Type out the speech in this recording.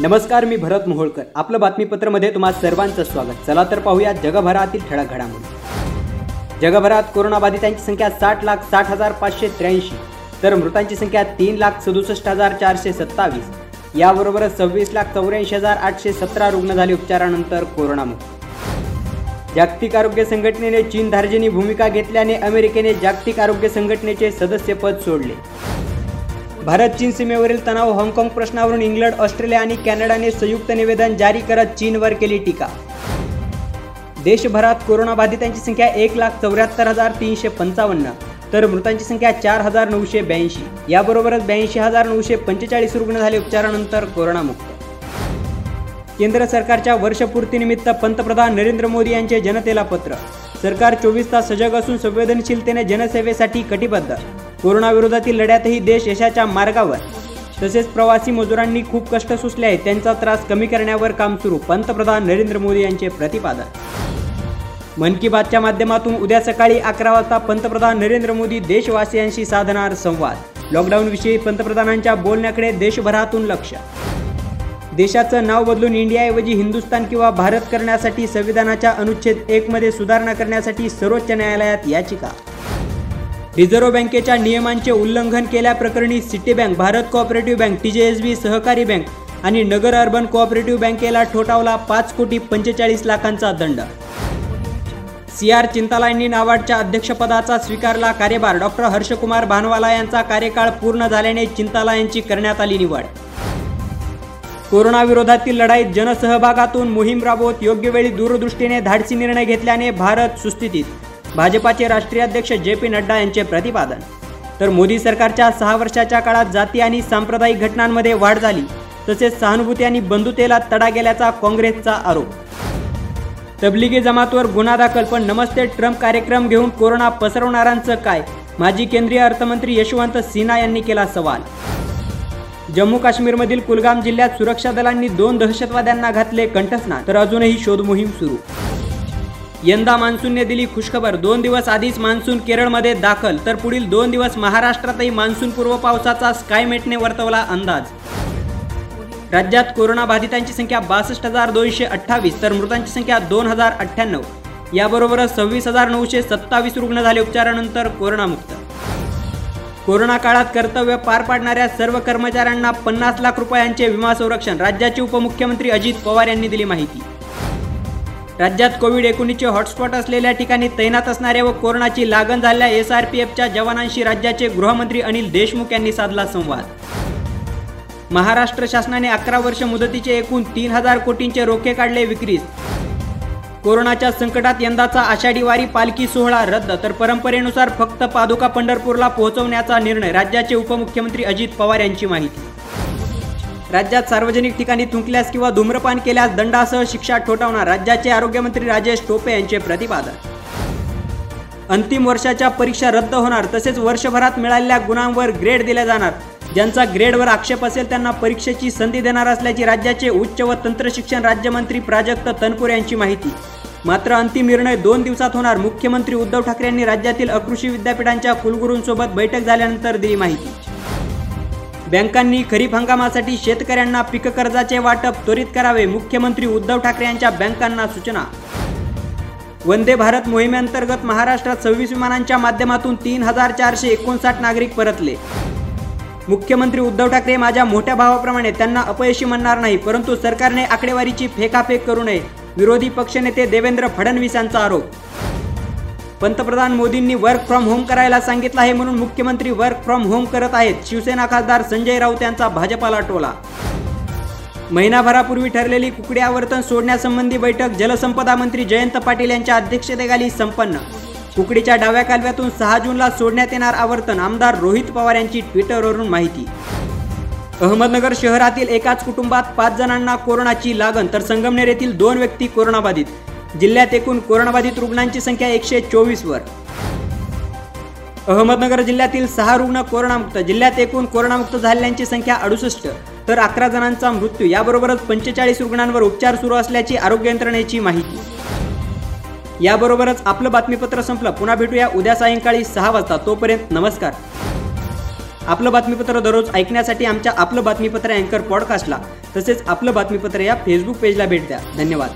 नमस्कार मी भरत मोहोळकर. आपलं बातमीपत्रमध्ये तुम्हा सर्वांचं स्वागत. चला तर पाहूया जगभरातील ठळक घडामोडी. जगभरात कोरोनाबाधितांची संख्या साठ लाख साठ हजार पाचशे त्र्याऐंशी तर मृतांची संख्या तीन लाख सदुसष्ट हजार चारशे सत्तावीस. याबरोबरच सव्वीस लाख चौऱ्याऐंशी हजार आठशे सतरा रुग्ण झाले उपचारानंतर कोरोनामुक्त जागतिक आरोग्य संघटनेने चीन धार्जिनी भूमिका घेतल्याने अमेरिकेने जागतिक आरोग्य संघटनेचे सदस्यपद सोडले. भारत चीन सीमेवरील तणाव हाँगकाँग प्रश्नावरून इंग्लंड ऑस्ट्रेलिया आणि कॅनडाने संयुक्त निवेदन जारी करत चीनवर केली टीका. देशभरात कोरोनाबाधितांची संख्या एक लाख चौऱ्याहत्तर हजार तीनशे पंचावन्न तर मृतांची संख्या चार हजार नऊशे ब्याऐंशी. याबरोबरच ब्याऐंशी हजार नऊशे पंचेचाळीस रुग्ण झाले उपचारानंतर कोरोनामुक्त. केंद्र सरकारच्या वर्षपूर्तीनिमित्त पंतप्रधान नरेंद्र मोदी यांचे जनतेला पत्र. सरकार चोवीस तास सजग असून संवेदनशीलतेने जनसेवेसाठी कटिबद्ध. कोरोनाविरोधातील लढ्यातही देश यशाच्या मार्गावर. तसेच प्रवासी मजुरांनी खूप कष्ट सुचले आहेत त्यांचा त्रास कमी करण्यावर काम सुरू पंतप्रधान नरेंद्र मोदी यांचे प्रतिपादन. मन की बातच्या माध्यमातून उद्या सकाळी अकरा वाजता पंतप्रधान नरेंद्र मोदी देशवासियांशी साधणार संवाद. लॉकडाऊनविषयी पंतप्रधानांच्या बोलण्याकडे देशभरातून लक्ष. देशाचं नाव बदलून इंडियाऐवजी हिंदुस्थान किंवा भारत करण्यासाठी संविधानाच्या अनुच्छेद एकमध्ये सुधारणा करण्यासाठी सर्वोच्च न्यायालयात याचिका. रिझर्व्ह बँकेच्या नियमांचे उल्लंघन केल्याप्रकरणी city bank Bharat cooperative bank TJSB सहकारी बँक आणि नगर अर्बन कोऑपरेटिव्ह बँकेला ठोठावला पाच कोटी पंचेचाळीस लाखांचा दंड. सी आर चिंतालायनी नावाडच्या अध्यक्षपदाचा स्वीकारला कार्यभार. डॉक्टर हर्षकुमार भानवाला यांचा कार्यकाळ पूर्ण झाल्याने चिंताला यांची करण्यात आली निवड. कोरोनाविरोधातील लढाईत जनसहभागातून मोहीम राबवत योग्य वेळी दूरदृष्टीने धाडसी निर्णय घेतल्याने भारत सुस्थितीत भाजपाचे राष्ट्रीय अध्यक्ष जे पी नड्डा यांचे प्रतिपादन. तर मोदी सरकारच्या सहा वर्षाच्या काळात जाती आणि सांप्रदायिक घटनांमध्ये वाढ झाली तसेच सहानुभूती आणि बंधुतेला तडा गेल्याचा काँग्रेसचा आरोप. तबलिगी जमातवर गुन्हा दाखल पण नमस्ते ट्रम्प कार्यक्रम घेऊन कोरोना पसरवणाऱ्यांचं काय? माजी केंद्रीय अर्थमंत्री यशवंत सिन्हा यांनी केला सवाल. जम्मू काश्मीरमधील कुलगाम जिल्ह्यात सुरक्षा दलांनी दोन दहशतवाद्यांना घातले कंठस्नान तर अजूनही शोधमोहीम सुरू. यंदा मान्सूनने दिली खुशखबर. दोन दिवस आधीच मान्सून केरळमध्ये दाखल तर पुढील दोन दिवस महाराष्ट्रातही मान्सूनपूर्व पावसाचा स्कायमेटने वर्तवला अंदाज. राज्यात कोरोनाबाधितांची संख्या बासष्ट हजार दोनशे अठ्ठावीस तर मृतांची संख्या दोन हजार अठ्ठ्याण्णव. याबरोबरच सव्वीस हजार नऊशे सत्तावीस रुग्ण झाले उपचारानंतर कोरोनामुक्त. कोरोना काळात कर्तव्य पार पाडणाऱ्या सर्व कर्मचाऱ्यांना पन्नास लाख रुपयांचे विमा संरक्षण राज्याचे उपमुख्यमंत्री अजित पवार यांनी दिली माहिती. राज्यात कोविड एकोणीसचे हॉटस्पॉट असलेल्या ठिकाणी तैनात असणाऱ्या व कोरोनाची लागण झालेल्या एस आर पी एफच्या जवानांशी राज्याचे गृहमंत्री अनिल देशमुख यांनी साधला संवाद. महाराष्ट्र शासनाने अकरा वर्ष मुदतीचे एकूण तीन हजार कोटींचे रोखे काढले विक्रीस. कोरोनाच्या संकटात यंदाचा आषाढी वारी पालखी सोहळा रद्द तर परंपरेनुसार फक्त पादुका पंढरपूरला पोहोचवण्याचा निर्णय राज्याचे उपमुख्यमंत्री अजित पवार यांची माहिती. राज्यात सार्वजनिक ठिकाणी थुंकल्यास किंवा धूम्रपान केल्यास दंडासह शिक्षा ठोठावणार राज्याचे आरोग्यमंत्री राजेश टोपे यांचे प्रतिपादन. अंतिम वर्षाच्या परीक्षा रद्द होणार तसेच वर्षभरात मिळालेल्या गुणांवर ग्रेड दिले जाणार. ज्यांचा ग्रेडवर आक्षेप असेल त्यांना परीक्षेची संधी देणार असल्याची राज्याचे उच्च व तंत्रशिक्षण राज्यमंत्री प्राजक्त तनपूर यांची माहिती. मात्र अंतिम निर्णय दोन दिवसात होणार मुख्यमंत्री उद्धव ठाकरे यांनी राज्यातील अकृषी विद्यापीठांच्या कुलगुरूंसोबत बैठक झाल्यानंतर दिली माहिती. बँकांनी खरीप हंगामासाठी शेतकऱ्यांना पीक कर्जाचे वाटप त्वरित करावे मुख्यमंत्री उद्धव ठाकरे यांच्या बँकांना सूचना. वंदे भारत मोहिमेअंतर्गत महाराष्ट्रात सव्वीस विमानांच्या माध्यमातून तीन हजार चारशे एकोणसाठ नागरिक परतले. मुख्यमंत्री उद्धव ठाकरे माझ्या मोठ्या भावाप्रमाणे त्यांना अपयशी म्हणणार नाही परंतु सरकारने आकडेवारीची फेकाफेक करू नये विरोधी पक्षनेते देवेंद्र फडणवीस यांचा आरोप. पंतप्रधान मोदींनी वर्क फ्रॉम होम करायला सांगितलं आहे म्हणून मुख्यमंत्री वर्क फ्रॉम होम करत आहेत. शिवसेना खासदार संजय राऊत यांचा भाजपाला टोला. महिनाभरापूर्वी ठरलेली कुकडी आवर्तन सोडण्यासंबंधी बैठक जलसंपदा मंत्री जयंत पाटील यांच्या अध्यक्षतेखाली संपन्न. कुकडीच्या डाव्या कालव्यातून सहा जूनला सोडण्यात येणार आवर्तन आमदार रोहित पवार यांची ट्विटरवरून माहिती. अहमदनगर शहरातील एकाच कुटुंबात पाच जणांना कोरोनाची लागण तर संगमनेर येथील दोन व्यक्ती कोरोनाबाधित. जिल्ह्यात एकूण कोरोनाबाधित रुग्णांची संख्या एकशे चोवीसवर अहमदनगर जिल्ह्यातील सहा रुग्ण कोरोनामुक्त जिल्ह्यात एकूण कोरोनामुक्त झालेल्यांची संख्या अडुसष्ट तर अकरा जणांचा मृत्यू. याबरोबरच पंचेचाळीस रुग्णांवर उपचार सुरू असल्याची आरोग्य यंत्रणेची माहिती. याबरोबरच आपलं बातमीपत्र संपलं. पुन्हा भेटूया उद्या सायंकाळी सहा वाजता. तोपर्यंत नमस्कार. आपलं बातमीपत्र दररोज ऐकण्यासाठी आमच्या आपलं बातमीपत्र अँकर पॉडकास्टला तसेच आपलं बातमीपत्र या फेसबुक पेजला भेट द्या. धन्यवाद.